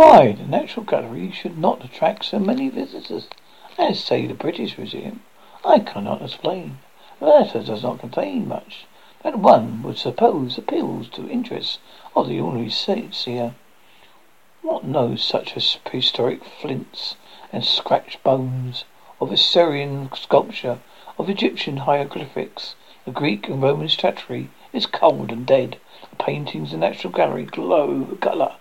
Why, the National Gallery should not attract so many visitors, as say the British Museum. I cannot explain. The letter does not contain much that one would suppose appeals to interests of the ordinary seer. What knows such as prehistoric flints and scratched bones, of Assyrian sculpture, of Egyptian hieroglyphics, the Greek and Roman statuary is cold and dead. The paintings in the National Gallery glow with colour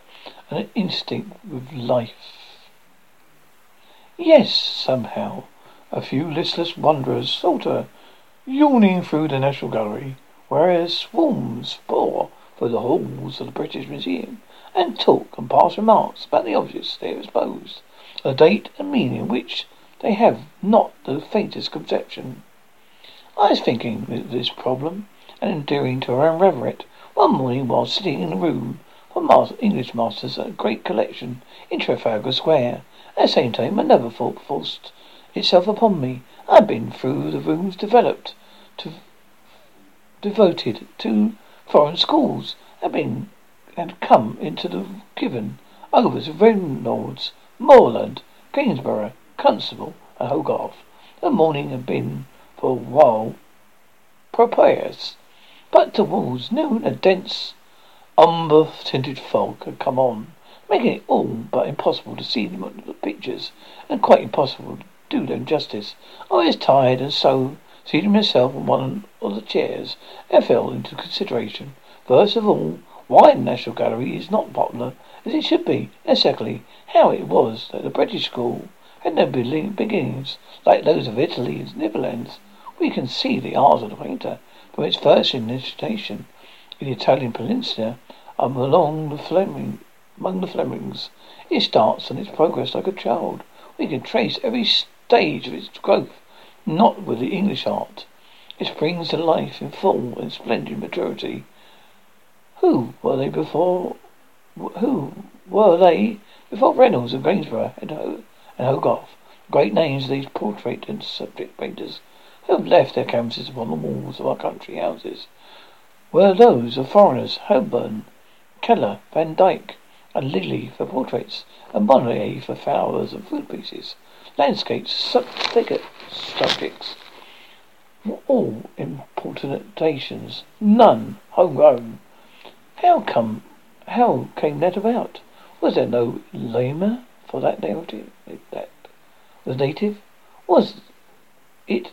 an instinct with life. Yes, somehow, a few listless wanderers saunter yawning through the National Gallery, whereas swarms pour through the halls of the British Museum and talk and pass remarks about the objects they have exposed, a date and meaning which they have not the faintest conception. I was thinking of this problem and endeavouring to unravel it one morning while sitting in a room for master, English masters a great collection in Trafalgar Square. At the same time, another thought forced itself upon me. I had been through the rooms developed to devoted to foreign schools, I'd been had come into the given over to Reynolds, Morland, Gainsborough, Constable, and Hogarth. The morning had been for a while propitious. But towards noon a dense, umber tinted fog had come on, making it all but impossible to see the pictures, and quite impossible to do them justice. Oh, I was tired, and so, seating myself on one of the chairs, I fell into consideration. First of all, why the National Gallery is not popular as it should be, and secondly, how it was that the British school had no beginnings like those of Italy and the Netherlands. We can see the art of the painter from its first initiation in the Italian peninsula among the Fleming, among the Flemings. It starts on its progress like a child. We can trace every stage of its growth, not with the English art. It springs to life in full and splendid maturity. Who were they before? Who were they before Reynolds and Gainsborough and, Ho- and Hogarth? Great names of these portrait and subject painters who have left their canvases upon the walls of our country houses were those of foreigners, Holbein, Kneller, Van Dyck, and Lely for portraits, and Bonnier for flowers and fruit pieces. Landscapes, subject subjects, all importations, none homegrown. How come? How came that about? Was there no lamer for that native? That was native? Was it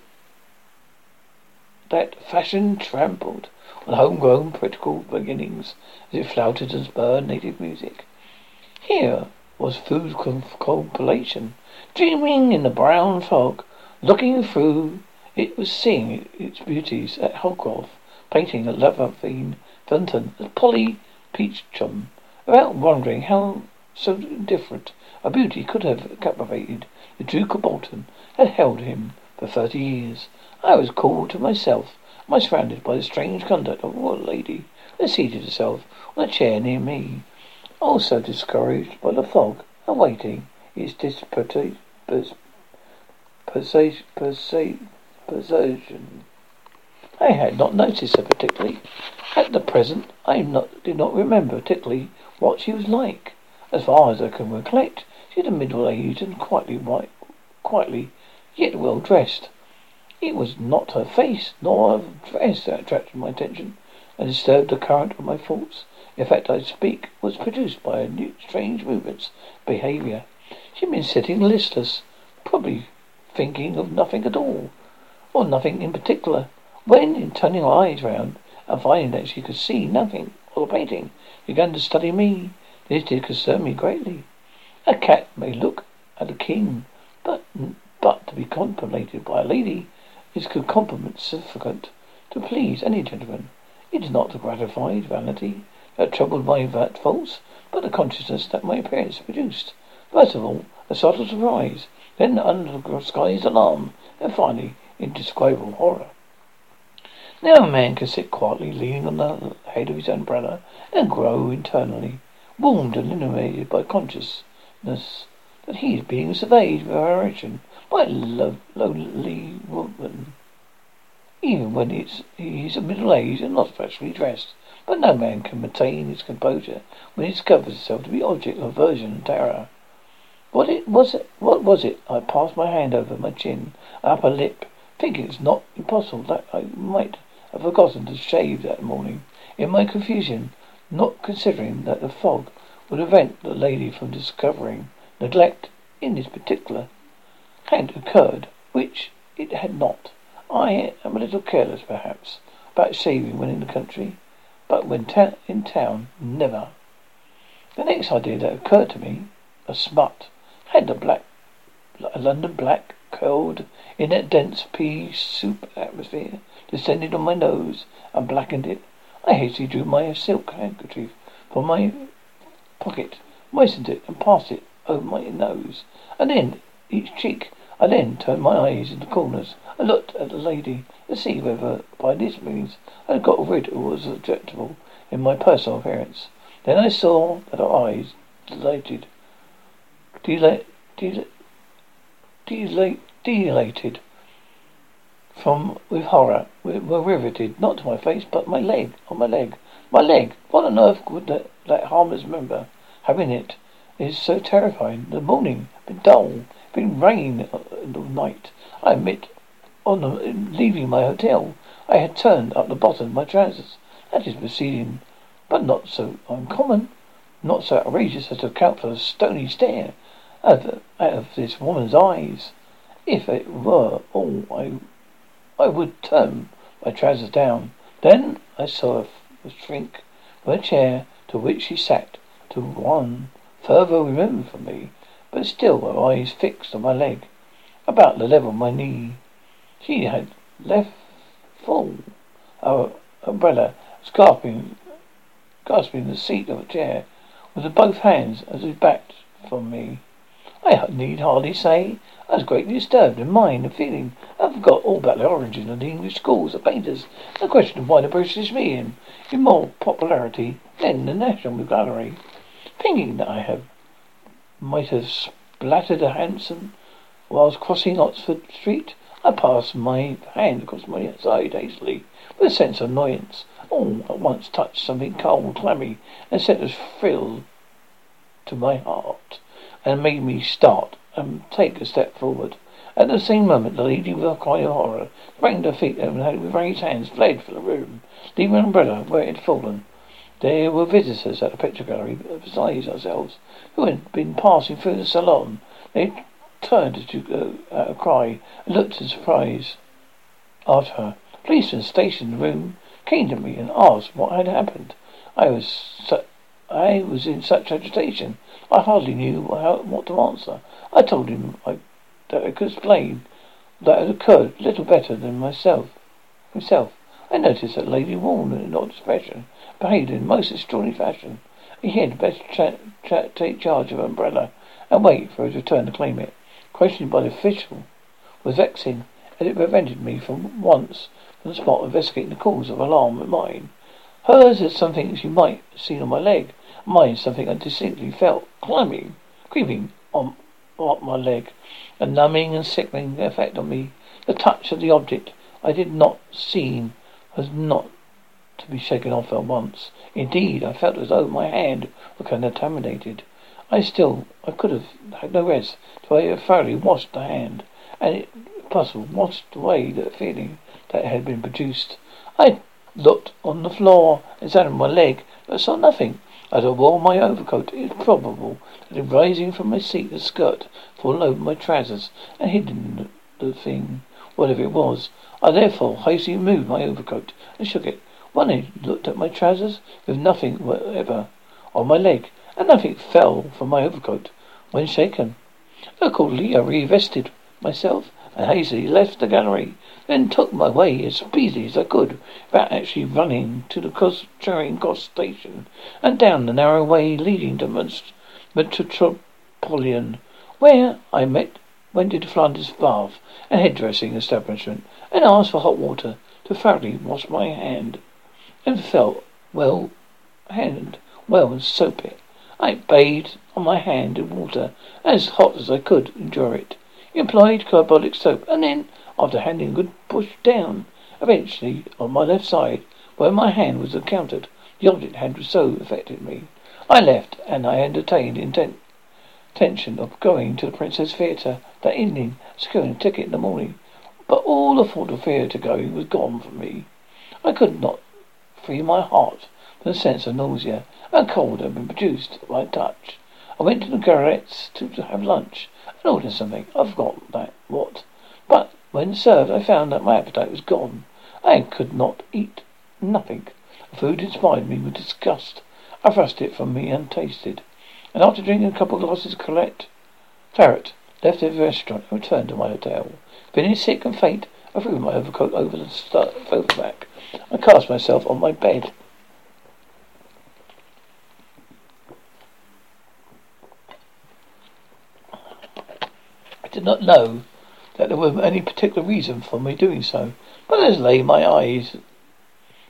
that fashion trampled on homegrown political beginnings as it flouted and spurned native music. Here was food compilation, dreaming in the brown fog, looking through it was seeing its beauties at Holcroft, painting at Lavinia Fenton, at Polly Peachum, without wondering how so different a beauty could have captivated the Duke of Bolton, had held him for thirty years. I was called to myself. I was surrounded by the strange conduct of a lady who seated herself on a chair near me, also discouraged by the fog, and awaiting its dispersion. I had not noticed her particularly. At the present, I not, did not remember particularly what she was like. As far as I can recollect, she was middle-aged and quietly quietly yet well dressed. It was not her face, nor her dress that attracted my attention and disturbed the current of my thoughts. The effect I speak was produced by her new, strange movements, behaviour. She had been sitting listless, probably thinking of nothing at all, or nothing in particular, when, in turning her eyes round and finding that she could see nothing the painting, she began to study me. This did concern me greatly. A cat may look at a king, but but to be contemplated by a lady is a compliment sufficient to please any gentleman. It is not the gratified vanity that troubled my thoughts, but the consciousness that my appearance produced. First of all, a startled surprise, then undisguised alarm, and finally, indescribable horror. Now a man can sit quietly leaning on the head of his umbrella and grow internally, warmed and illuminated by consciousness that he is being surveyed with adoration a lo- lonely woman. Even when it's, he's a middle-aged and not freshly dressed. But no man can maintain his composure when he discovers himself to be object of aversion and terror. What it was it? What was it? I passed my hand over my chin, upper lip, thinking it's not impossible that I might have forgotten to shave that morning. In my confusion, not considering that the fog would prevent the lady from discovering neglect in this particular had occurred, which it had not. I am a little careless, perhaps, about shaving when in the country, but when ta- in town, never. The next idea that occurred to me, a smut, had the black, a London black, curled in that dense pea soup atmosphere, descended on my nose and blackened it. I hastily drew my silk handkerchief from my pocket, moistened it, and passed it over my nose, and then each cheek. I then turned my eyes into corners and looked at the lady to see whether by this means I had got rid of what was objectionable in my personal appearance. Then I saw that her eyes dilated, dilated, dilated, dilated from with horror were riveted not to my face but my leg on my leg. My leg. What on earth would that, that harmless member have in it? It is so terrifying. The morning had been dull, been rain in the night. I admit, on the, leaving my hotel, I had turned up the bottom of my trousers. That is proceeding, but not so uncommon, not so outrageous as to account for the stony stare out of, out of this woman's eyes. If it were all I I would turn my trousers down. Then I saw her shrink from a chair to which she sat to one further removed from me, but still her eyes fixed on my leg, about the level of my knee. She had left full her umbrella, grasping, grasping the seat of a chair with both hands as if backed from me. I need hardly say I was greatly disturbed in mind and feeling. I forgot all about the origin of the English schools of painters the question of why the British Museum in more popularity than the National Gallery. Thinking that I have might have splattered a hansom whilst crossing Oxford Street, I passed my hand across my side hastily with a sense of annoyance. All at once touched something cold, clammy, and sent a thrill to my heart and made me start and take a step forward. At the same moment, the lady, with a cry of horror, sprang to her feet and, with raised hands, fled from the room, leaving an umbrella where it had fallen. There were visitors at the picture gallery, besides ourselves, who had been passing through the salon. They turned to uh, a cry and looked in surprise after her. Policemen stationed in the room came to me and asked what had happened. I was su- I was in such agitation I hardly knew how, what to answer. I told him I, that I could explain that had occurred little better than myself. Himself. I noticed that Lady Warren, in odd expression, behaved in most extraordinary fashion. He had tra- take charge of umbrella and wait for his return to claim it. Questioned by the official was vexing, as it prevented me from once from the spot investigating the cause of alarm at mine. Hers is something she might have seen on my leg, Mine, something I distinctly felt climbing, creeping on up my leg, a numbing and sickening effect on me. The touch of the object I did not see was not to be shaken off at once. Indeed, I felt as though my hand were contaminated. I still, I could have had no rest till I had thoroughly washed the hand, and, if possible, washed away the feeling that had been produced. I looked on the floor, examined my leg, but saw nothing. As I wore my overcoat, it is probable that in rising from my seat, the skirt fallen over my trousers and hidden the thing, whatever it was. I therefore hastily removed my overcoat and shook it. One I looked at my trousers. With nothing whatever on my leg, and nothing fell from my overcoat when shaken. Accordingly, I revested myself and hastily left the gallery, then took my way as speedily as I could without actually running to the Charing Cross station and down the narrow way leading to Metropolitan, where I met went into Flanders bath and head dressing establishment and asked for hot water. To thoroughly wash my hand and felt well hand well and soap it. I bathed on my hand in water as hot as I could endure it employed carbolic soap, and then, after handing a good push down, eventually on my left side, where my hand was encountered, The object had so affected me. I left, and I entertained intent intention of going to the Princess Theatre that evening, securing a ticket in the morning. But all the thought of theatre going was gone from me. I could not free my heart from the sense of nausea and cold had been produced by touch. I went to the Garrett's to have lunch and ordered something. I forgot that what. But when served, I found that my appetite was gone. I could not eat nothing. The food inspired me with disgust. I thrust it from me untasted, and after drinking a couple of glasses of claret left the restaurant and returned to my hotel. Feeling sick and faint, I threw my overcoat over the sofa back. I cast myself on my bed. I did not know that there was any particular reason for me doing so, but as lay my eyes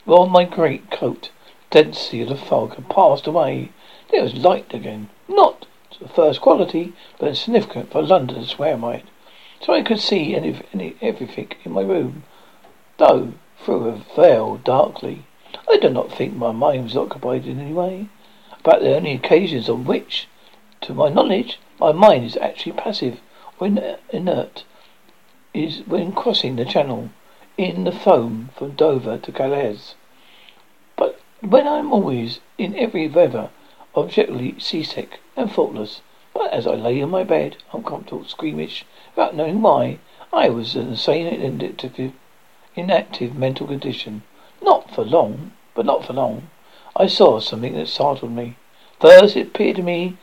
on my great coat, density of the fog had passed away. There was light again, not the first quality, but significant for London's where might. So I could see any, any, everything in my room, though through a veil darkly. I do not think my mind was occupied in any way, but the only occasions on which, to my knowledge, my mind is actually passive or inert is when crossing the channel in the foam from Dover to Calais. But when I am always, in every weather, objectively seasick and thoughtless, but as I lay in my bed, uncomfortable, squeamish, without knowing why, I was in the same inactive, inactive mental condition. Not for long, but not for long. I saw something that startled me. First, it appeared to me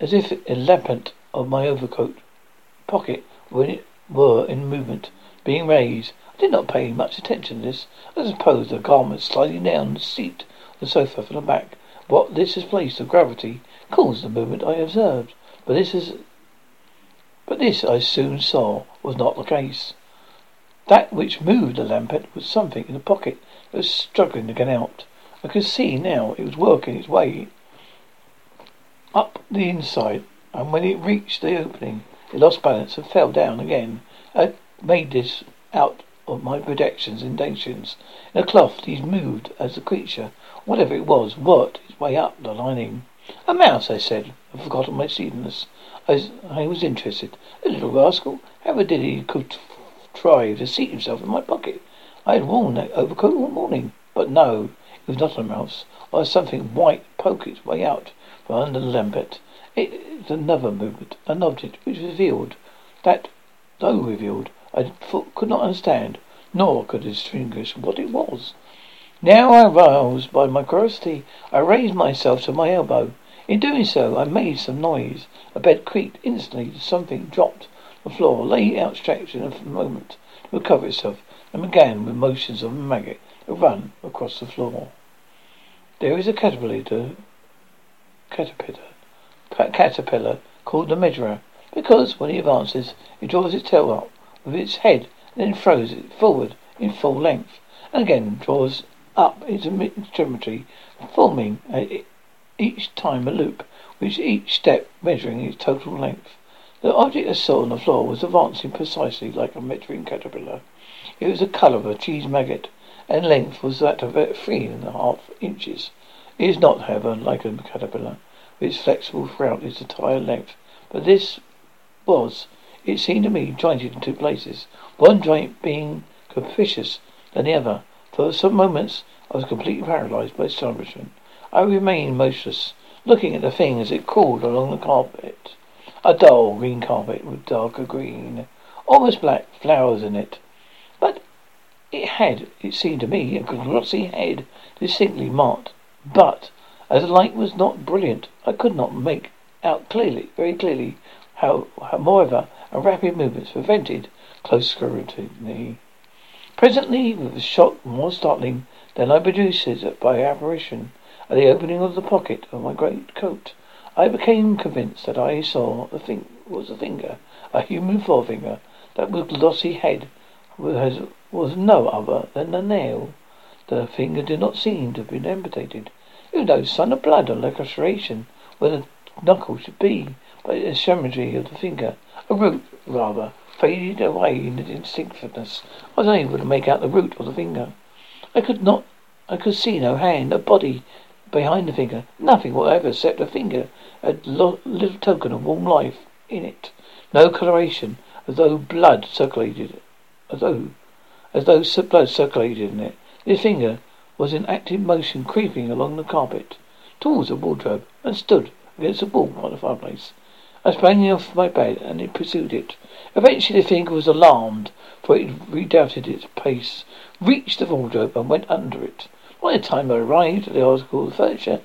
as if a lappet of my overcoat pocket were in movement, being raised. I did not pay much attention to this. I suppose the garment sliding down the seat of the sofa from the back. What this displaced of gravity caused the movement I observed. But this is but this I soon saw was not the case. That which moved the lappet was something in the pocket that was struggling to get out. I could see now it was working its way up the inside, and when it reached the opening, it lost balance and fell down again. I made this out of my projections and intentions. In a cloth, these moved as the creature, whatever it was, worked its way up the lining. A mouse, I said. I forgot my seediness. I, I was interested. The little rascal. How did he contrive to seat himself in my pocket? I had worn that overcoat all morning. But no, it was not a mouse. Or something white poke its way out from under the lappet. It was another movement, an object which revealed that, though revealed, I could not understand, nor could distinguish what it was. Now aroused by my curiosity, I raised myself to my elbow. In doing so, I made some noise. A bed creaked. Instantly, something dropped the floor, lay outstretched in a moment to recover itself, and began with motions of a maggot to run across the floor. There is a caterpillar, caterpillar caterpillar called the measurer, because when he advances, it draws its tail up with its head, and then throws it forward in full length, and again draws up its extremity, forming each time a loop, with each step measuring its total length. The object I saw on the floor was advancing precisely like a measuring caterpillar. It was the colour of a cheese maggot, and length was that of about three and a half inches. It is not, however, like a caterpillar its flexible throughout its entire length. But this was, it seemed to me, jointed in two places, one joint being capricious than the other. For some moments I was completely paralyzed by astonishment. I remained motionless, looking at the thing as it crawled along the carpet. A dull green carpet with darker green, almost black flowers in it. But it had, it seemed to me, a glossy head distinctly marked. But as the light was not brilliant, I could not make out clearly, very clearly, how, how moreover, a rapid movements prevented close scrutiny. Presently, a shock more startling than I produced it by apparition, at the opening of the pocket of my great coat, I became convinced that I saw a thing was a finger, a human forefinger, that with glossy head was, was no other than a nail. The finger did not seem to have been amputated. Who knows, son of blood or laceration, where the knuckle should be, but the symmetry of the finger, a root, rather, faded away in its distinctness. I was unable to make out the root of the finger. I could not I could see no hand, no body behind the finger. Nothing whatever except a finger, a lo- little token of warm life in it. No coloration, as though blood circulated, as though, as though blood circulated in it. This finger was in active motion, creeping along the carpet towards the wardrobe, and stood against the wall by the fireplace. I sprang off my bed and it pursued it. Eventually the finger was alarmed, for it redoubted its pace, reached the wardrobe and went under it. By the time I arrived at the article of furniture,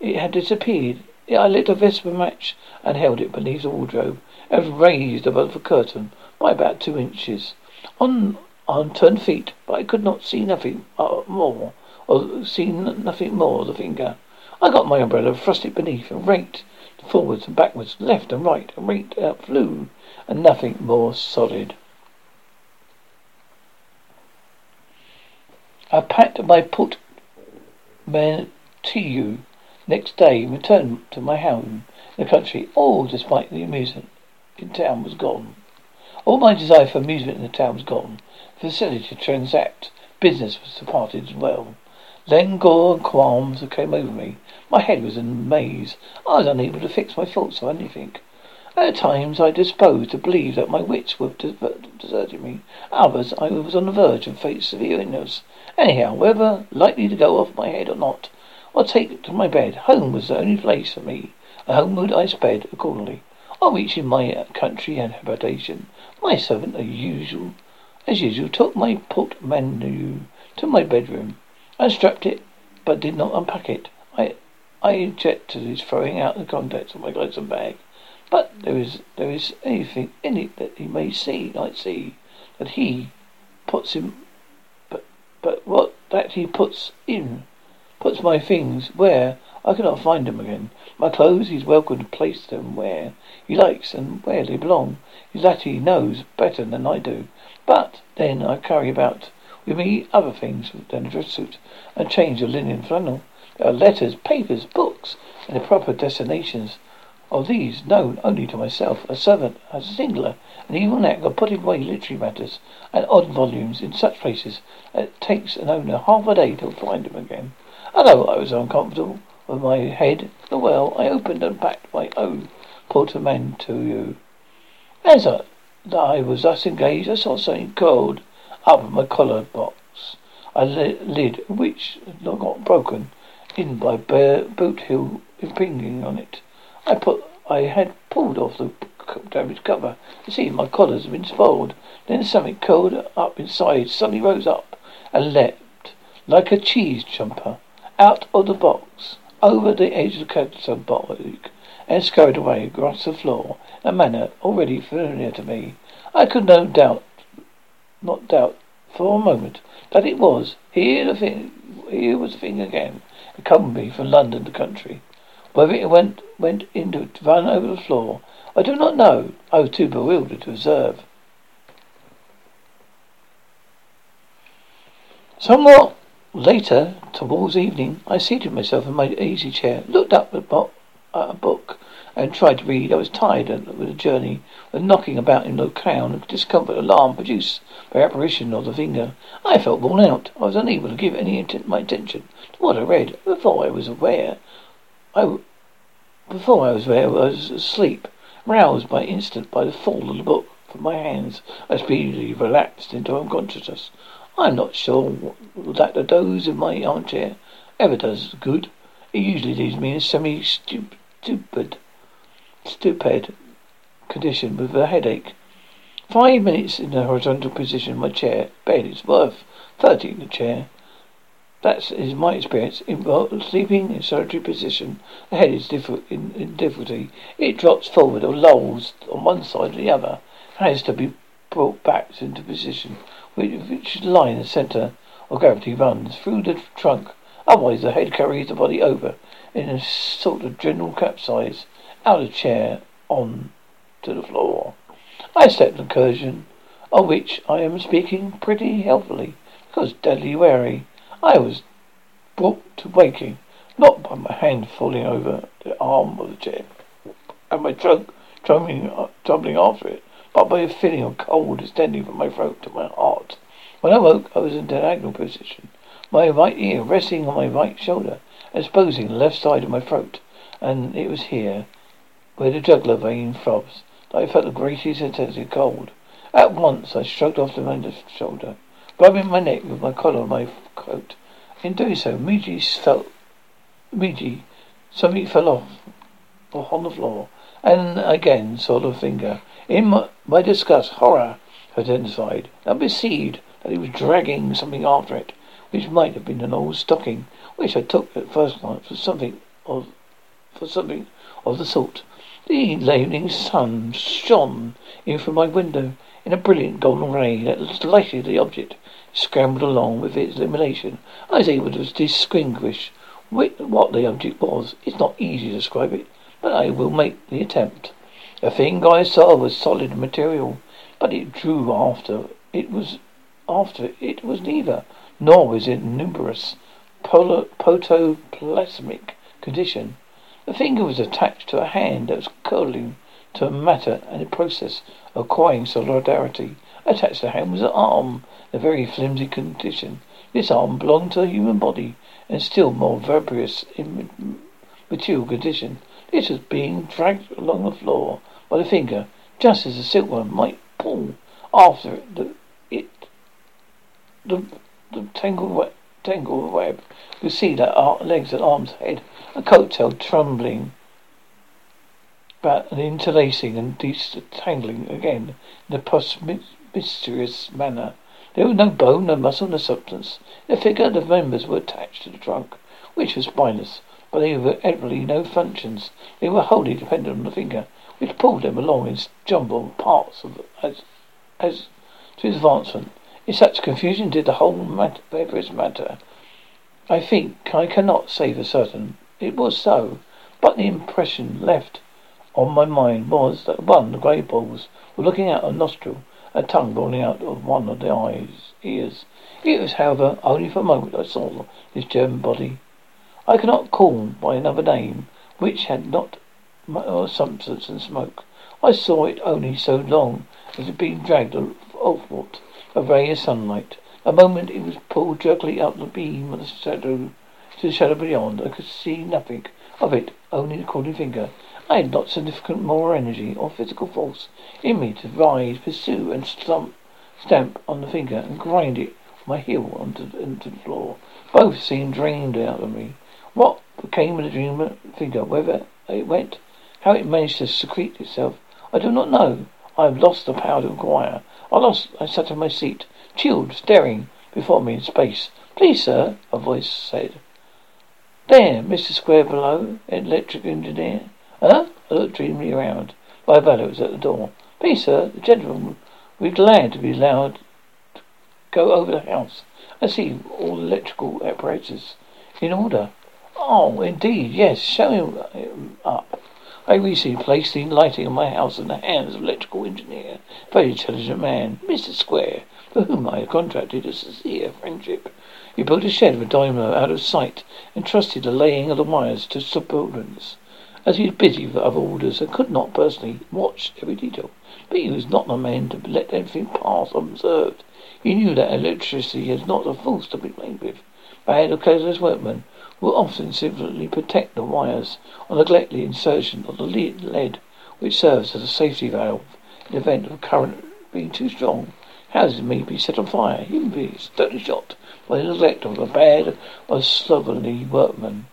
it had disappeared. I lit a Vesta match and held it beneath the wardrobe. and raised above the curtain by about two inches. On on turned feet, but I could not see nothing uh, more, or see nothing more of the finger. I got my umbrella, thrust it beneath, and raked forwards and backwards, left and right, and raked out flew, and nothing more solid. I packed my put you next day and returned to my home in the country, all despite the amusement in town was gone. All my desire for amusement in the town was gone. The facility to transact business was departed as well. Languor and qualms came over me. My head was in a maze. I was unable to fix my thoughts on anything. At times I disposed to believe that my wits were deserting me. Others I was on the verge of fate's severe illness. Anyhow, whether likely to go off my head or not, I'll take to my bed. Home was the only place for me. Uh, and homeward I sped accordingly. On reaching my country habitation, my servant, as usual, as usual, took my portmanteau to my bedroom. I strapped it, but did not unpack it. I I objected to his throwing out the contents of my clothes and bag. But there is there is anything in it that he may see, might see, that he puts him but but what that he puts in puts my things where I cannot find them again. My clothes he's welcome to place them where he likes and where they belong. Is that he knows better than I do. But then I carry about with me other things than a dress suit and change of linen flannel. There are letters, papers, books, and the proper destinations of these known only to myself. A servant a singular and evil knack of putting away literary matters and odd volumes in such places that it takes an owner half a day to find them again. Although I was uncomfortable with my head, the well, I opened and packed my own portmanteau. As I, I was thus engaged, I saw something curled up in my collar box. A lid, which had not got broken, in by bare boot heel impinging on it. I put I had pulled off the damaged cover to see my collars had been spoiled. Then something curled up inside suddenly rose up and leapt like a cheese jumper out of the box over the edge of the catalogue and scurried away across the floor in a manner already familiar to me. I could no doubt not doubt for a moment that it was here the thing here was the thing again accompanied from London the country. Whether it went went into to run over the floor, I do not know. I was too bewildered to observe. Somewhat later, towards evening, I seated myself in my easy chair, looked up at a book, and tried to read. I was tired with the journey, with knocking about in the crown and discomfort alarm produced by apparition of the finger. I felt worn out. I was unable to give any intent, my attention to what I read. Before I was aware, I before I was aware, I was asleep, roused by instant by the fall of the book from my hands. I speedily relapsed into unconsciousness. I am not sure that the doze in my armchair ever does good. It usually leaves me in a semi-stupid stupid condition with a headache. Five minutes in the horizontal position my chair, bed is worth thirty in the chair. That is my experience. In sleeping in solitary position, the head is diffi- in, in difficulty. It drops forward or lolls on one side or the other. It has to be brought back into position, which, which line in the centre of gravity runs through the trunk. Otherwise, the head carries the body over in a sort of general capsize out of chair on to the floor. I slept an incursion of which I am speaking pretty healthily, because deadly weary. I was brought to waking, not by my hand falling over the arm of the chair, and my trunk tumbling, tumbling after it, but by a feeling of cold extending from my throat to my heart. When I woke, I was in diagonal position. My right ear resting on my right shoulder, exposing the left side of my throat, and it was here, where the jugular vein throbs, that I felt the greatest intensity of cold. At once I shrugged off the left shoulder, rubbing my neck with my collar of my coat. In doing so, Miji felt Miji, something fell off on the floor, and again saw the finger. In my, my disgust, horror identified, and perceived that he was dragging something after it, which might have been an old stocking, which I took at first glance for something of for something of the sort. The evening sun shone in from my window in a brilliant golden ray that lighted the object. Scrambled along with its illumination. I was able to distinguish what the object was. It's not easy to describe it, but I will make the attempt. The thing I saw was solid material, but it drew after it was after it was neither, nor was it numerous protoplasmic condition. The finger was attached to a hand that was curling to a matter and a process of acquiring solidarity. Attached to hand was an arm, a very flimsy condition. This arm belonged to a human body, and still more vaporous in material condition. This was being dragged along the floor by the finger, just as a silkworm might pull after it the it the, the tangled web, tangled web. You see that legs and arms, head, and coattail trembling but an interlacing and detangling again in a post mysterious manner. There was no bone, no muscle, no substance. The figure the members were attached to the trunk, which was spineless, but they were evidently no functions. They were wholly dependent on the finger, which pulled them along in jumbled parts of as as to advancement. In such confusion did the whole matter, various matter. I think I cannot say for certain it was so, but the impression left on my mind was that one, the grey balls were looking out a nostril, a tongue rolling out of one of the eyes, ears. It was, however, only for a moment I saw this German body. I cannot call by another name, which had not more uh, substance and smoke. I saw it only so long as it being dragged athwart a ray of sunlight. A moment it was pulled jerkily up the beam of the shadow to the shadow beyond. I could see nothing of it, only the crawling finger. I had not significant moral energy or physical force in me to rise, pursue, and stump, stamp on the finger and grind it with my heel onto, into the floor. Both seemed drained out of me. What became of the dream finger? Whether it went, how it managed to secrete itself, I do not know. I have lost the power to inquire. I lost. I sat on my seat, chilled, staring before me in space. Please, sir, a voice said. There, Mr. Square below, electric engineer. Huh? I looked dreamily around. My valet was at the door. Please, sir, the gentleman be glad to be allowed to go over the house I see all the electrical apparatus in order. Oh, indeed, yes. Show him uh, up. I recently placed the lighting of my house in the hands of electrical engineer, very intelligent man, Mr. Square, for whom I have contracted a sincere friendship. He built a shed with dynamo out of sight and trusted the laying of the wires to subordinates as he was busy with other orders and could not personally watch every detail. But he was not the man to let anything pass unobserved. He knew that electricity is not a force to be played with. Bad or careless workmen will often simply protect the wires or neglect the insertion of the lead which serves as a safety valve in the event of current being too strong. Houses may be set on fire, even be totally shot by the neglect of a bad or slovenly workman.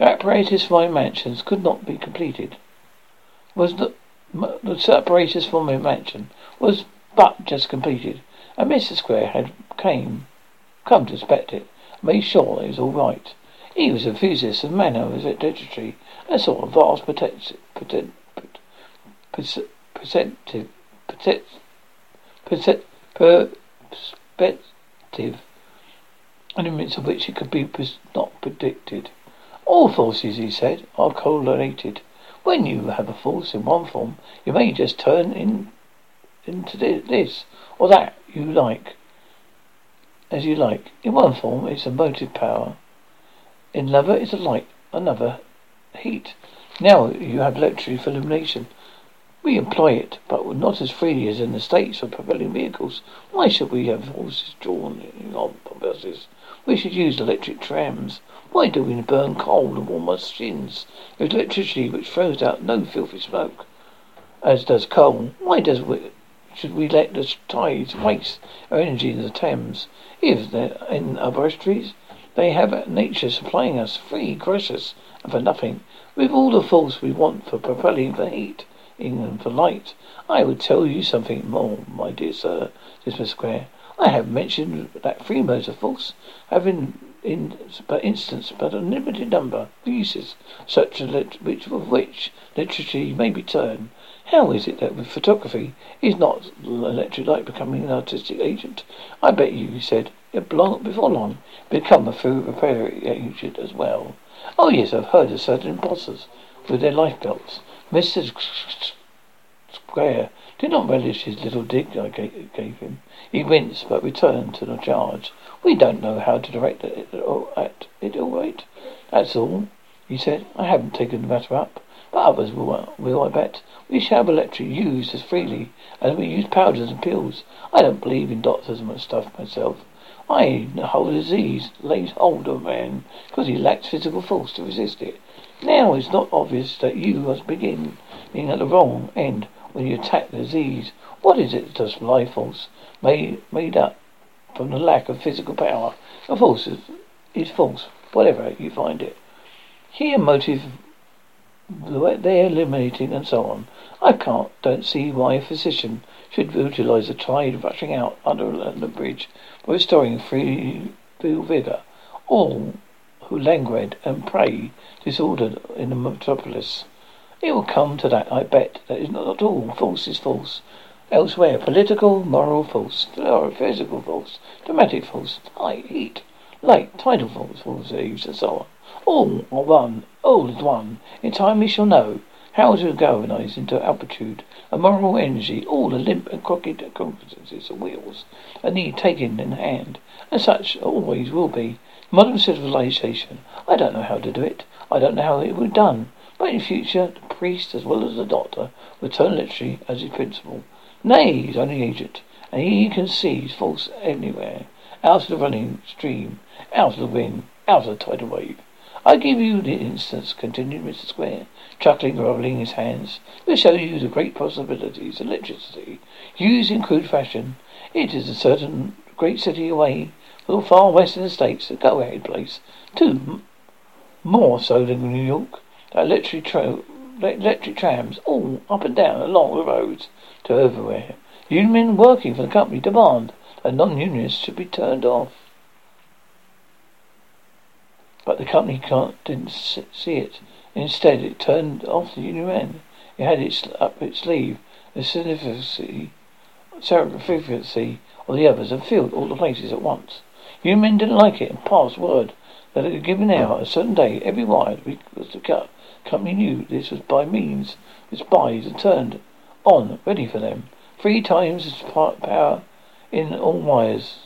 The apparatus for my mansions could not be completed. Was the the apparatus for my mansion was but just completed, and Mr. Square had came come to inspect it, made sure it was all right. He was enthusiast of manner of literature and saw a vast perspective, perspective, perspective, perspective, the of which it could be not predicted. All forces, he said, are correlated. When you have a force in one form, you may just turn in into this or that you like, as you like. In one form, it's a motive power. In another, it's a light. Another, heat. Now you have electricity for illumination. We employ it, but not as freely as in the States for propelling vehicles. Why should we have horses drawn on buses? We should use electric trams. Why do we burn coal to warm our skins? There's electricity which throws out no filthy smoke, as does coal. Why does we, should we let the tides waste our energy in the Thames? If they're in our estuaries, they have nature supplying us free, gracious, and for nothing, with all the force we want for propelling the heat. England for light. I would tell you something more, my dear sir, says Mr. Square. I have mentioned that free motor force have in, but instance but a limited number of uses, such as which of which literature may be turned. How is it that with photography is not electric light becoming an artistic agent? I bet you, he said, it belong, before long become a food repair agent as well. Oh yes, I've heard of certain imposters with their life belts. Mr. Square did not relish his little dig I gave him. He winced, but returned to the charge. We don't know how to direct it, at it all right. That's all, he said. I haven't taken the matter up. But others will, will, I bet. We shall have electric used as freely as we use powders and pills. I don't believe in doctors and stuff myself. I hold disease lays hold of a man because he lacks physical force to resist it. Now it's not obvious that you must begin being at the wrong end when you attack the disease. What is it that does force made made up from the lack of physical power? The force is, is false, whatever you find it. Here motive they're eliminating and so on. I can't don't see why a physician should utilize the tide rushing out under the bridge for restoring free vigor. All languid and pray disordered in the metropolis. It will come to that, I bet. That is not at all. False is false. Elsewhere, political, moral false, physical false, dramatic false, light, heat, light, tidal false, false age, and so on. All are one. All is one. In time we shall know how to galvanize into amplitude a moral energy all the limp and crooked competencies of wheels a need taken in hand, and such always will be. Modern civilization. I don't know how to do it. I don't know how it be done. But in future, the priest as well as the doctor will turn literally as his principal. Nay, he's only agent, and he can see false anywhere. Out of the running stream, out of the wind, out of the tidal wave. I give you the instance, continued Mr. Square, chuckling and rubbing his hands, to show you the great possibilities of electricity, used in crude fashion. It is a certain great city away the far western states, a go-ahead place. Two, more so than New York. That electric, tra- electric trams, all up and down along the roads to everywhere. Union men working for the company demand that non-unionists should be turned off. But the company can't, didn't see it. Instead, it turned off the union men. It had its, up its sleeve the significancy, significancy of the others and filled all the places at once. You men didn't like it and passed word that at a given hour, a certain day, every wire was to cut. Company knew this was by means of spies and turned on, ready for them. Three times its power in all wires.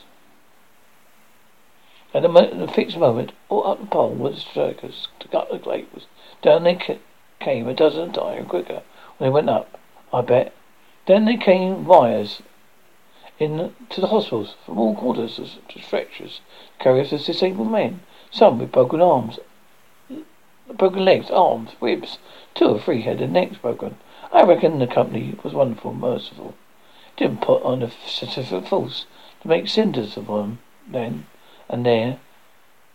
At the, mo- the fixed moment, all up the pole were the strikers to cut the cables. Down they ca- came a dozen times quicker when they went up, I bet. Then they came wires in uh, to the hospitals from all quarters to stretchers, carry off disabled men, some with broken arms, broken legs, arms, ribs, two or three had their necks broken. I reckon the company was wonderful, merciful. Didn't put on a certificate force to make cinders of them then and there.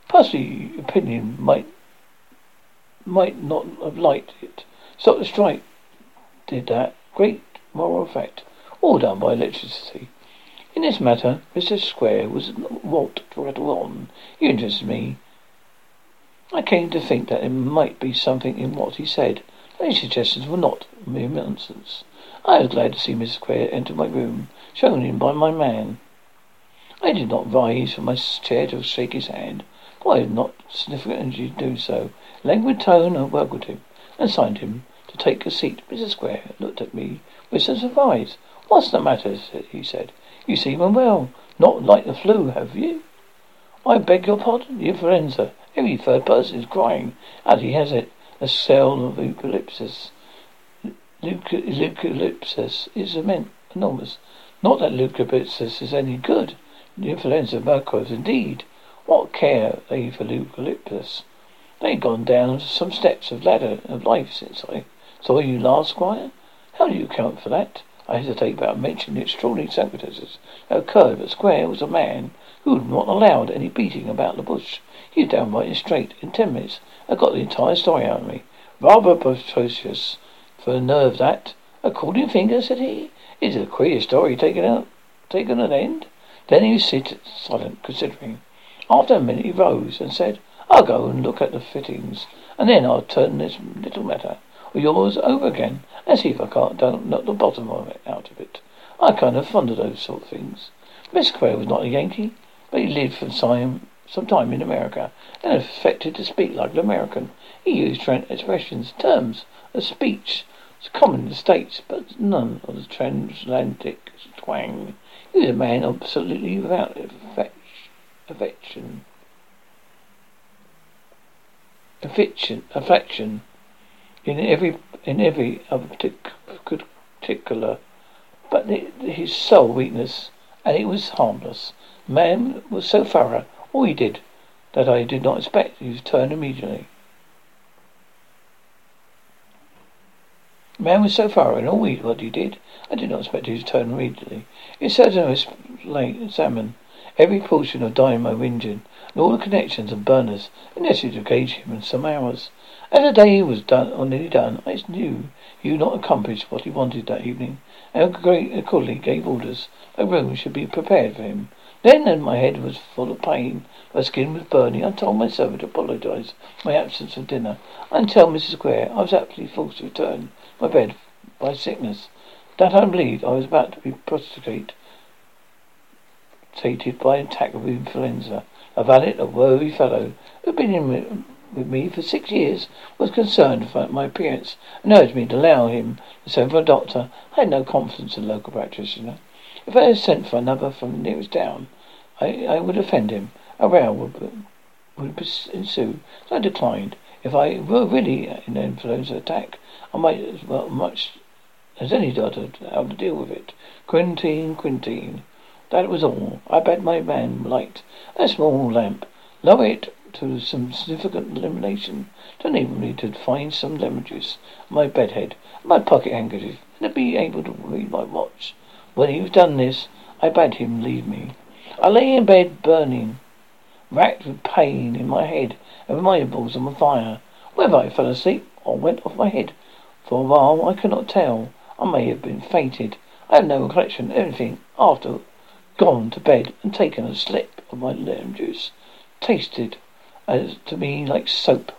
Possibly opinion might might not have liked it. Stop the strike did that. Great moral effect. All done by electricity. In this matter, Mr. Square was to rattle on. You interested me. I came to think that there might be something in what he said. These suggestions were not mere nonsense. I was glad to see Mrs. Square enter my room, shown in by my man. I did not rise from my chair to shake his hand, for I had not to do so. Languid tone, I welcomed him and signed him to take a seat. Mrs. Square looked at me with some surprise. What's the matter? he said. You seem unwell. Not like the flu, have you? I beg your pardon? The influenza. Every third person is crying out he has it. A cell of eucalyptus. Eucalyptus is a immense, enormous. Not that eucalyptus is any good. The influenza microbes, indeed. What care they for eucalyptus? They've gone down some steps of ladder of life since I saw you last, Squire. How do you account for that? I hesitate about mentioning the extraordinary circumstances that occurred, but Square was a man who not allowed any beating about the bush. He was downright and straight. In ten minutes, I got the entire story out of me. Rather preposterous for a nerve that. According finger, said he. It's a queer story taken out, taken an end. Then he was silent, considering. After a minute, he rose and said, I'll go and look at the fittings, and then I'll turn this little matter yours over again see if I can't knock the bottom of it out of it. I'm kind of fond of those sort of things. Miss Quayle was not a Yankee, but he lived for some, some time in America and affected to speak like an American. He used expressions, terms of speech common in the States, but none of the transatlantic twang. He was a man absolutely without affection. Affection, affection in every in every particular, but his sole weakness, and it was harmless. Man was so thorough, all he did, that I did not expect he turn immediately. The man was so thorough in all what he did, I did not expect to turn immediately. It certainly examine every portion of dynamo engine and all the connections and burners, necessary to engage him in some hours. As the day was done or nearly done, I knew he would not accomplish what he wanted that evening, and accordingly gave orders that room should be prepared for him. Then, as my head was full of pain, my skin was burning, I told my servant to apologize for my absence from dinner, and tell Mrs. Square I was absolutely forced to return my bed by sickness. That I believed I was about to be prostrated by an attack of influenza. A valet, a worthy fellow who had been in with me for six years was concerned about my appearance and urged me to allow him to send for a doctor. I had no confidence in the local practitioner. If I had sent for another from the nearest town, I, I would offend him. A row would, would ensue, so I declined. If I were really in an influenza attack, I might as well much as any doctor how to deal with it. Quinine, quinine. That was all. I bade my man light a small lamp, lower it to some significant illumination, to enable me to find some lemon juice my bedhead, my pocket handkerchief, and to be able to read my watch. When he was done this, I bade him leave me. I lay in bed burning, racked with pain in my head and with my eyeballs on fire. Whether I fell asleep or went off my head for a while, I cannot tell. I may have been fainted. I have no recollection of anything after gone to bed and taken a sip of my lemon juice. Tasted as to me like soap.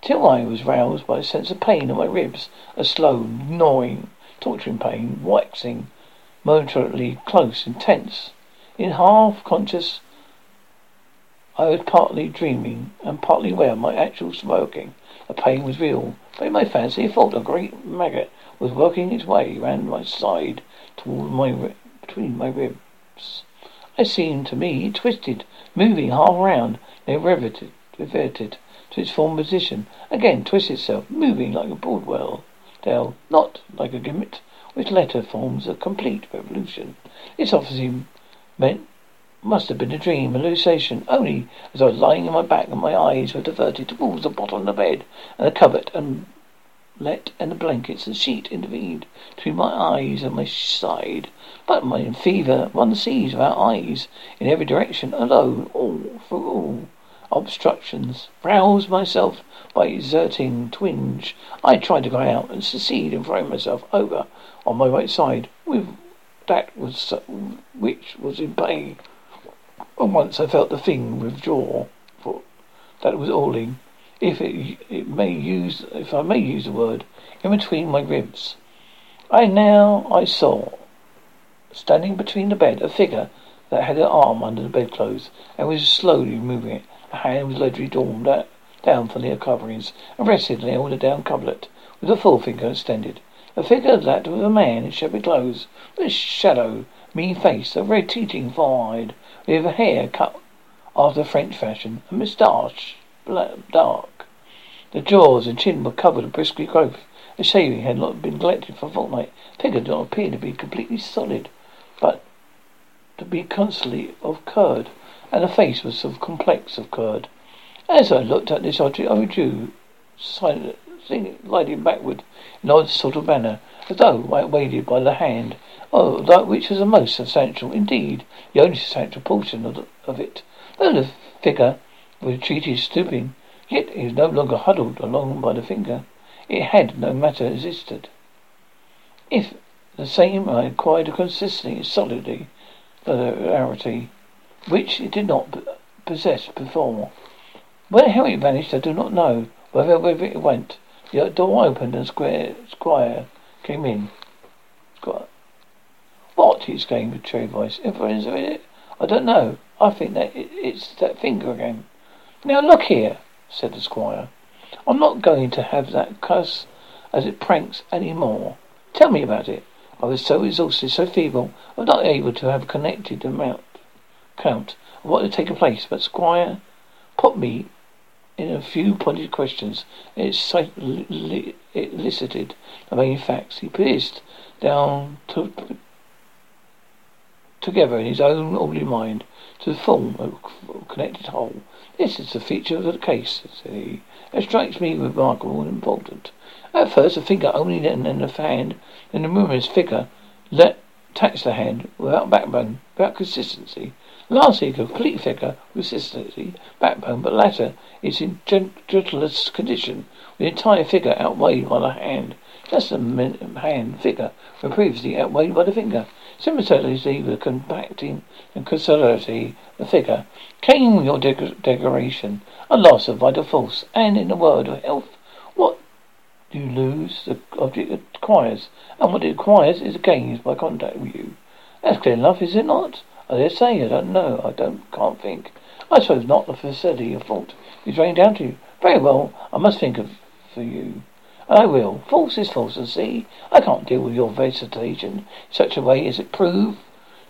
Till I was roused by a sense of pain in my ribs, a slow, gnawing, torturing pain, waxing momentarily close, intense. In half conscious I was partly dreaming and partly aware of my actual smoking. The pain was real, but in my fancy I thought a great maggot was working its way round my side toward my between my ribs. It seemed to me twisted, moving half round, then reverted, reverted to its former position, again twisted itself, moving like a bradawl tail, not like a gimlet, which latter forms a complete revolution. This obviously meant must have been a dream, hallucination, only as I was lying on my back and my eyes were diverted towards the bottom of the bed and the covert and let and the blankets and sheet intervened between my eyes and my side. But my fever one sees without eyes in every direction, alone, all through all obstructions. Roused myself by exerting twinge, I tried to cry out and succeed in throwing myself over on my right side with that was which was in pain. And once I felt the thing withdraw, for that was alling, if it, it may use, if I may use the word, in between my ribs. I now I saw, standing between the bed, a figure that had an arm under the bedclothes and was slowly moving it. A hand was leisurely drawn down from the coverings and rested on the down coverlet with the forefinger extended. A figure that of a man in shabby clothes, with a shadow, mean face, a red teaching forehead, with hair cut after French fashion, a moustache black dark. The jaws and chin were covered with bristly growth, The shaving had not been neglected for a fortnight. The Figure did not appear to be completely solid, but to be constantly of curd, and the face was of complex of curd. As I looked at this object, I withdrew, sliding backward in an odd sort of manner, as though I weighted by the hand. Oh, that which was the most substantial, indeed, the only substantial portion of, the, of it. Though the figure was treated stooping, yet it was no longer huddled along by the finger. It had no matter existed. If the same I acquired a consistency, solidity, solidarity, which it did not possess before. When how it vanished, I do not know. Whether whether it went, the door opened and Square Squire came in. Squire. What? he exclaimed with a voice. In it? I don't know. I think that it, it's that finger again. Now look here, said the squire. I'm not going to have that cuss as it pranks any more. Tell me about it. I was so exhausted, so feeble, I was not able to have connected amount count of what had taken place. But Squire put me in a few pointed questions. It, elicited the main facts. He pierced down to, together in his own orderly mind to form a connected whole. This is the feature of the case, said he. It strikes me remarkable and important. At first, a finger only, then, then the hand, then the numerous figure let touch the hand without backbone, without consistency. Lastly, a complete figure with consistency, backbone, but latter is in gentlest condition, with the entire figure outweighed by the hand. Just the hand figure, were previously outweighed by the finger. Similarly, the compacting and consolidating the figure came with your degradation, a loss of vital force, and, in a word of health, what you lose, the object acquires, and what it acquires is gained by contact with you. That's clear enough, is it not? I dare say, I don't know, uh, I don't, can't think. I suppose not the facility your fault. It's raining down to you. Very well, I must think of for you. I will. False is false, and see, I can't deal with your vegetation in such a way as it prove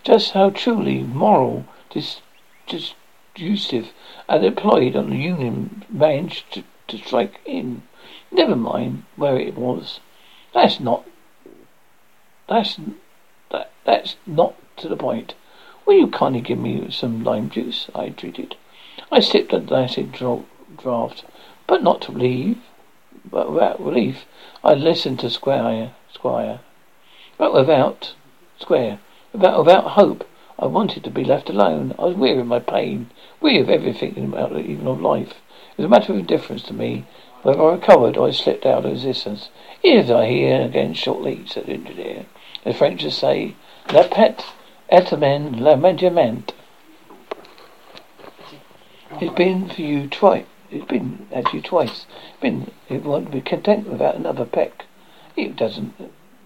just how truly moral, dis, disjusive, and employed on the Union managed to, to strike in. Never mind where it was. That's not. That's that. That's not to the point. Will you kindly give me some lime juice? I entreated. I sipped a acid draught, but not to leave. But without relief, I listened to Squire, Squire. But without, Square, without, without hope, I wanted to be left alone. I was weary of my pain, weary of everything, even of life. It was a matter of indifference to me whether I recovered or I slipped out of existence. If I hear again shortly, said the engineer. The French say, La pet etamen lamentement. It's been for you twice. It's been at you twice. Been it won't be content without another peck. It doesn't.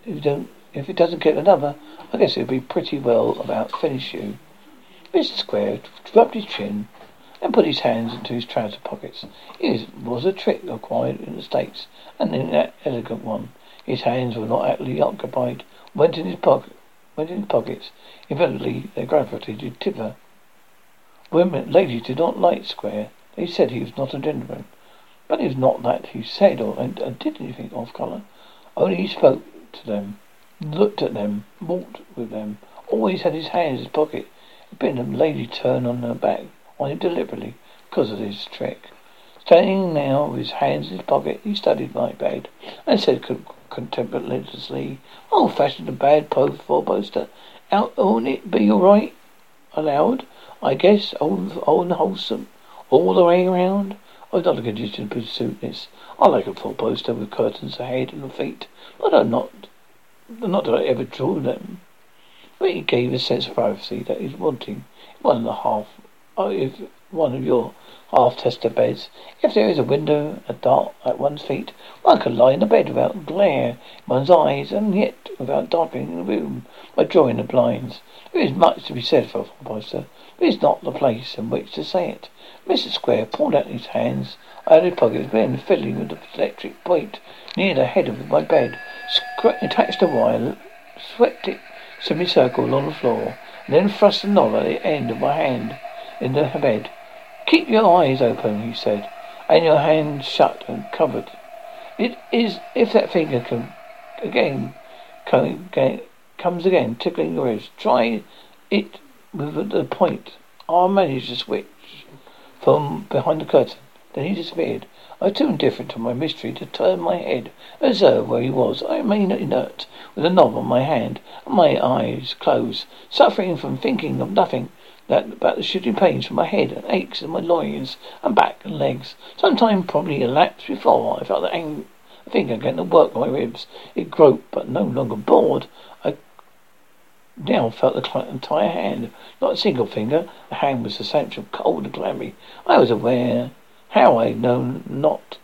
If don't. If it doesn't get another, I guess it'll be pretty well about finish you. Mr. Square rubbed his chin and put his hands into his trouser pockets. It was a trick acquired in the States, and an elegant one. His hands were not actually occupied. Went in his pocket. Went in his pockets. Evidently, their gravitated tipper. Women, ladies did not like Square. They said he was not a gentleman. But it was not that he said or did anything off colour. Only he spoke to them, looked at them, walked with them, always had his hands in his pocket. Been a lady turn on her back on him deliberately because of this trick. Standing now with his hands in his pocket, he studied my bed and said contemplatively, "Old fashioned and bad post four poster. Out on it be all right?" Aloud, "I guess old wholesome all the way around. I was not a condition to suit this. I like a full poster with curtains ahead and feet, but I'm not not that I ever drew them. But it gave a sense of privacy that is wanting one and a half Oh, if one of your half-tester beds. If there is a window a dark at one's feet, one can lie in the bed without glare in one's eyes, and yet without darkening the room by drawing the blinds. There is much to be said for a poster, but it's not the place in which to say it. Mr. Square pulled out his hands out of his pockets, then fiddling with the electric point near the head of my bed, attached a wire, swept it semicircle on the floor, and then thrust the knob at the end of my hand in the bed. Keep your eyes open, he said, and your hands shut and covered. It is if that finger can again, come, again comes again, tickling your ears. Try it with the point. I managed to switch from behind the curtain. Then he disappeared. I was too indifferent to my mystery to turn my head, observe where he was. I remained inert, with a knob on my hand, and my eyes closed, suffering from thinking of nothing that about the shooting pains from my head and aches in my loins and back and legs. Some time probably elapsed before I felt the ang- finger getting to work my ribs. It groped, but no longer bored. I now felt the entire hand, not a single finger. The hand was substantial, cold and clammy. I was aware, how I known not,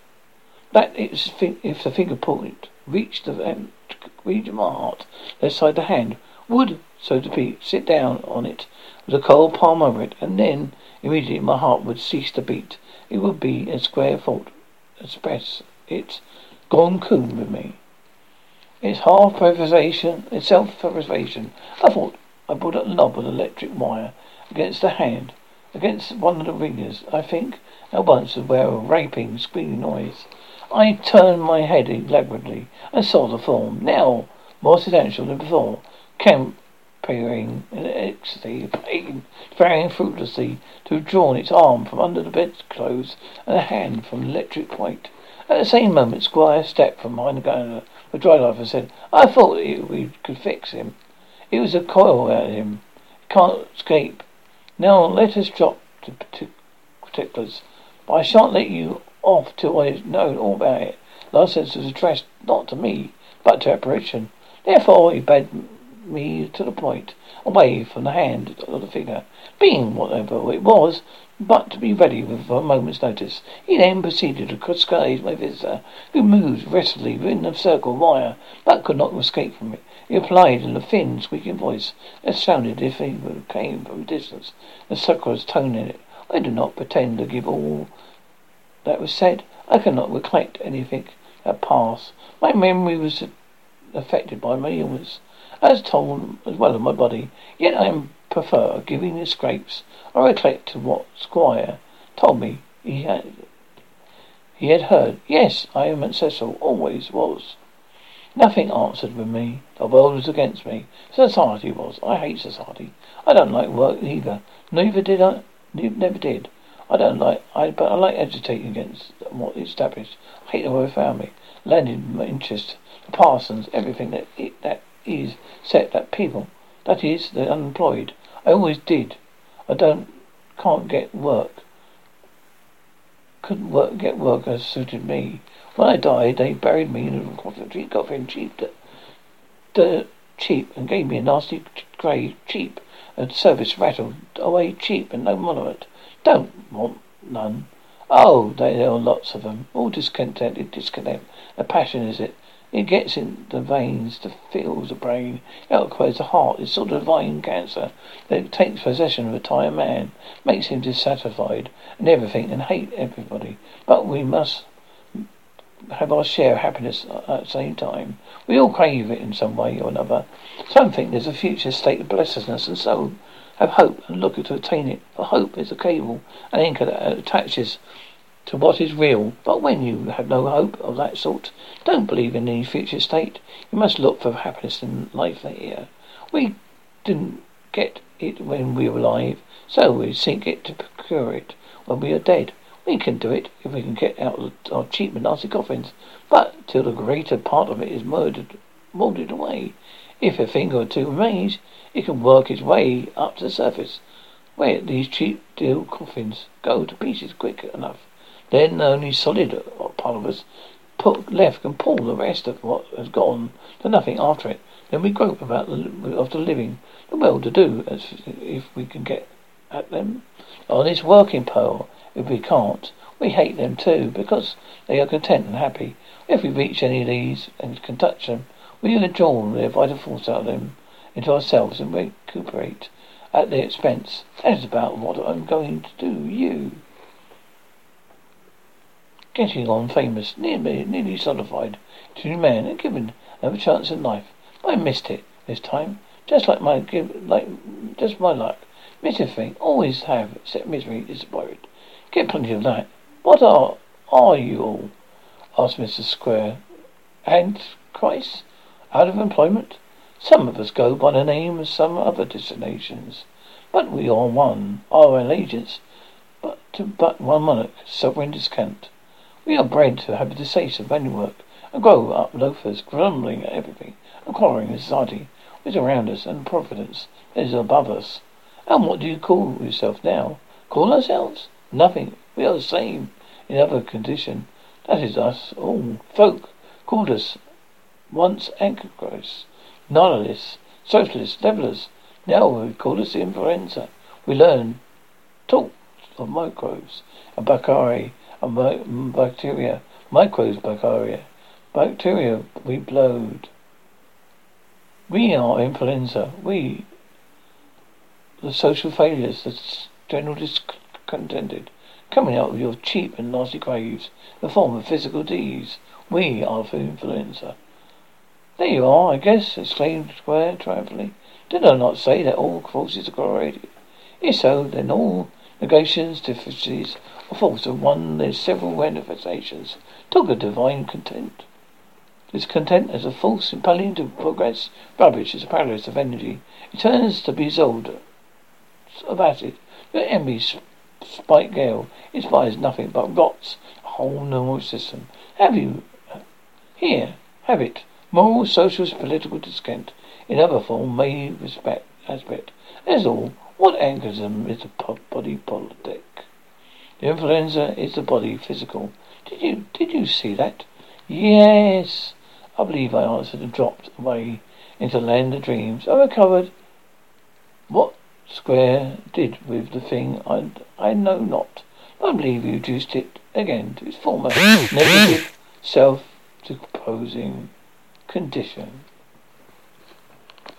that if the finger point reached the region of my heart, left side the hand, would, so to speak, sit down on it with a cold palm over it, and then immediately my heart would cease to beat. It would be a square fault, express it, gone coon with me. It's half preservation, it's self-preservation. I thought I put a knob of electric wire against the hand, against one of the ringers, I think, at once aware of a raping, squealing noise. I turned my head elaborately and saw the form, now more substantial than before, campering in ecstasy, pain, trying fruitlessly to have drawn its arm from under the bedclothes and a hand from the electric point. At the same moment, Squire stepped from behind the the dry life and said, I thought we could fix him. It was a coil at him. Can't escape. Now let us drop the particulars. But I shan't let you off till I know all about it. Sentence was addressed not to me, but to apparition. Therefore he bade me to the point, away from the hand of the figure, being whatever it was, but to be ready with a moment's notice. He then proceeded to cascade my visitor, who moved restlessly within the circle of wire, but could not escape from it. He replied in a thin, squeaking voice that sounded as if he came from a distance, the sucrose tone in it. I do not pretend to give all that was said. I cannot recollect anything that passed. My memory was affected by my illness, as told as well as my body. Yet I prefer giving the scrapes I recollected what Squire told me he had he had heard. Yes, I am ancestral, always was. Nothing answered with me. The world was against me. Society was. I hate society. I don't like work either. Neither did I. Never did. I don't like. I but I like agitating against what is established. I hate the way they found me. My interest, the parsons, everything that it, that is set that people. That is the unemployed. I always did. I don't, can't get work. Couldn't work, get work as suited me. When I died, they buried me in a coffin, coffin cheap, dirt cheap, and gave me a nasty grave, cheap, and service rattled away cheap, and no monument. Don't want none. Oh, there are lots of them, all discontented, discontent. A passion is it? It gets in the veins, the feels the brain, occupies the heart. It's sort of divine cancer that takes possession of a tired man, makes him dissatisfied and everything and hate everybody. But we must have our share of happiness at the same time. We all crave it in some way or another. Some think there's a future state of blessedness and so have hope and look to attain it. For hope is a cable, an anchor that attaches to what is real. But when you have no hope of that sort, don't believe in any future state. You must look for happiness in life here. We didn't get it when we were alive, so we seek it to procure it when we are dead. We can do it if we can get out of our cheap and nasty coffins, but till the greater part of it is murdered, molded away. If a finger or two remains, it can work its way up to the surface, where these cheap deal coffins go to pieces quick enough. Then only solid part of us put left can pull the rest of what has gone to nothing after it. Then we grope about the, living, the well-to-do, as if we can get at them. Honest working poor, if we can't, we hate them too, because they are content and happy. If we reach any of these and can touch them, we can draw their vital force out of them into ourselves and recuperate at their expense. That is about what I'm going to do. You. Getting on famous, nearly, nearly solidified to man and given another chance in life. I missed it this time. Just like my like just my luck. Miss thing. Always have, except misery, disappointment. Get plenty of that. What are are you all? asked Mr. Square. And Christ? Out of employment? Some of us go by the name of some other destinations. But we are one. Our allegiance but to but one monarch, sovereign discount. We are bred to have the say of work, and grow up loafers, grumbling at everything, and quarrelling in society which is around us, and providence that is above us. And what do you call yourself now? Call ourselves? Nothing. We are the same, in other condition. That is us all. Folk called us once anarchists, nihilists, socialists, levellers. Now we call us influenza. We learn, talk of microbes and bacteria and bacteria. Microbes, bacteria. Bacteria we blowed. We are influenza. We, the social failures, the general discontented, coming out of your cheap and nasty graves, the form of physical disease. We are for influenza. There you are, I guess, exclaimed Square triumphantly. Did I not say that all forces are correlated? If so, then all negations, deficiencies, or faults of one, there's several manifestations. Talk of divine content. This content as a false impelling to progress. Rubbish is a paralysis of energy. It turns to be dissolved of acid. Your envy spike gale inspires nothing but rots a whole normal system. Have you uh, here? Have it. Moral, social, political discontent in other form may respect aspect. That's all. What anchors them is the body politic. The influenza is the body physical. Did you did you see that? Yes. I believe I answered and dropped away into the land of dreams. I recovered. What Square did with the thing I, I know not. I believe you reduced it again to its former negative self-decomposing condition.